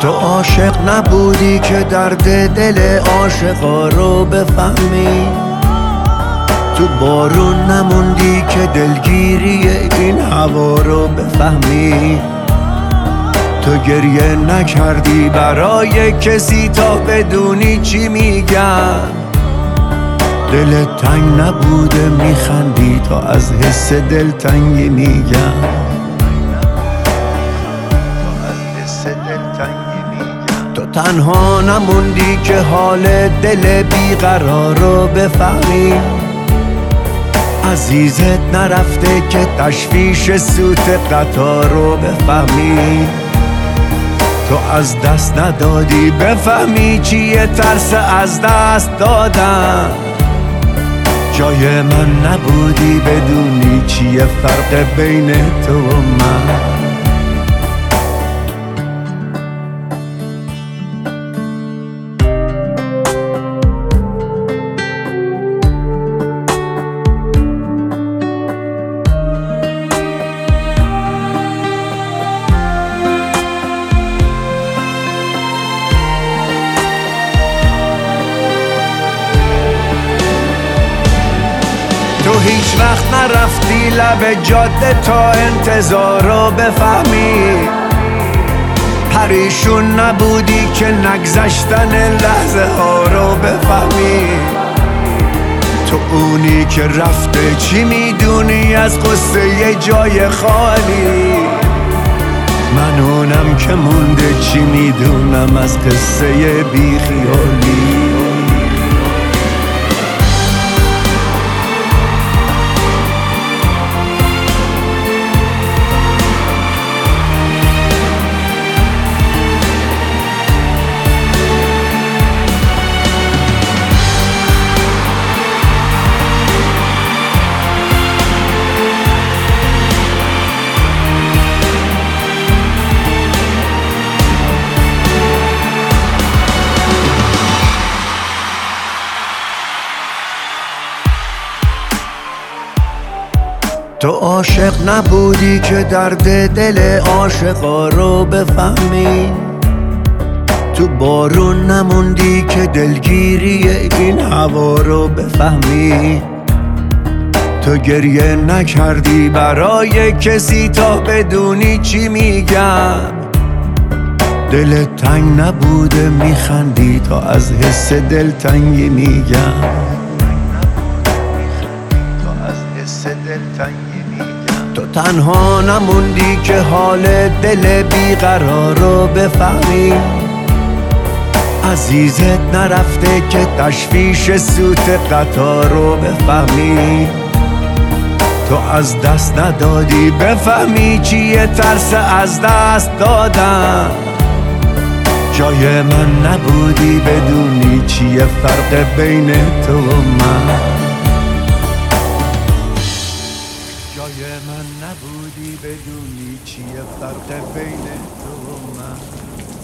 تو عاشق نبودی که درد دل عاشقا رو بفهمی؟ تو بارون نموندی که دلگیری این هوا رو بفهمی؟ تو گریه نکردی برای کسی تا بدونی چی میگم؟ دل تنگ نبوده میخندی تا از حس دلتنگی میگم. تنها نموندی که حال دل بیقرار رو بفهمی. عزیزت نرفته که تشویش سوت قطار رو بفهمی. تو از دست ندادی بفهمی چیه ترس از دست دادن. جای من نبودی بدونی چیه فرق بین تو و من. هیچ وقت نرفتی لب جاده تا انتظار رو بفهمی. پریشون نبودی که نگذشتن لحظه ها رو بفهمی. تو اونی که رفته چی می‌دونی از قصه یه جای خالی؟ من اونم که مونده چی می‌دونم از قصه بیخیالی تو عاشق نبودی که درد دل عاشقا رو بفهمی؟ تو بارون نموندی که دلگیری این هوا رو بفهمی؟ تو گریه نکردی برای کسی تا بدونی چی میگم؟ دل تنگ نبوده میخندی تا از حس دلتنگی میگم. تو تنها نموندی که حال دل بیقرار رو بفهمی. عزیزت نرفته که تشویش سوت قطار رو بفهمی. تو از دست ندادی بفهمی چیه ترس از دست دادن. جای من نبودی بدونی چیه فرق بین تو و من. جای من نبودی بدونی چیه فرق بین تو و من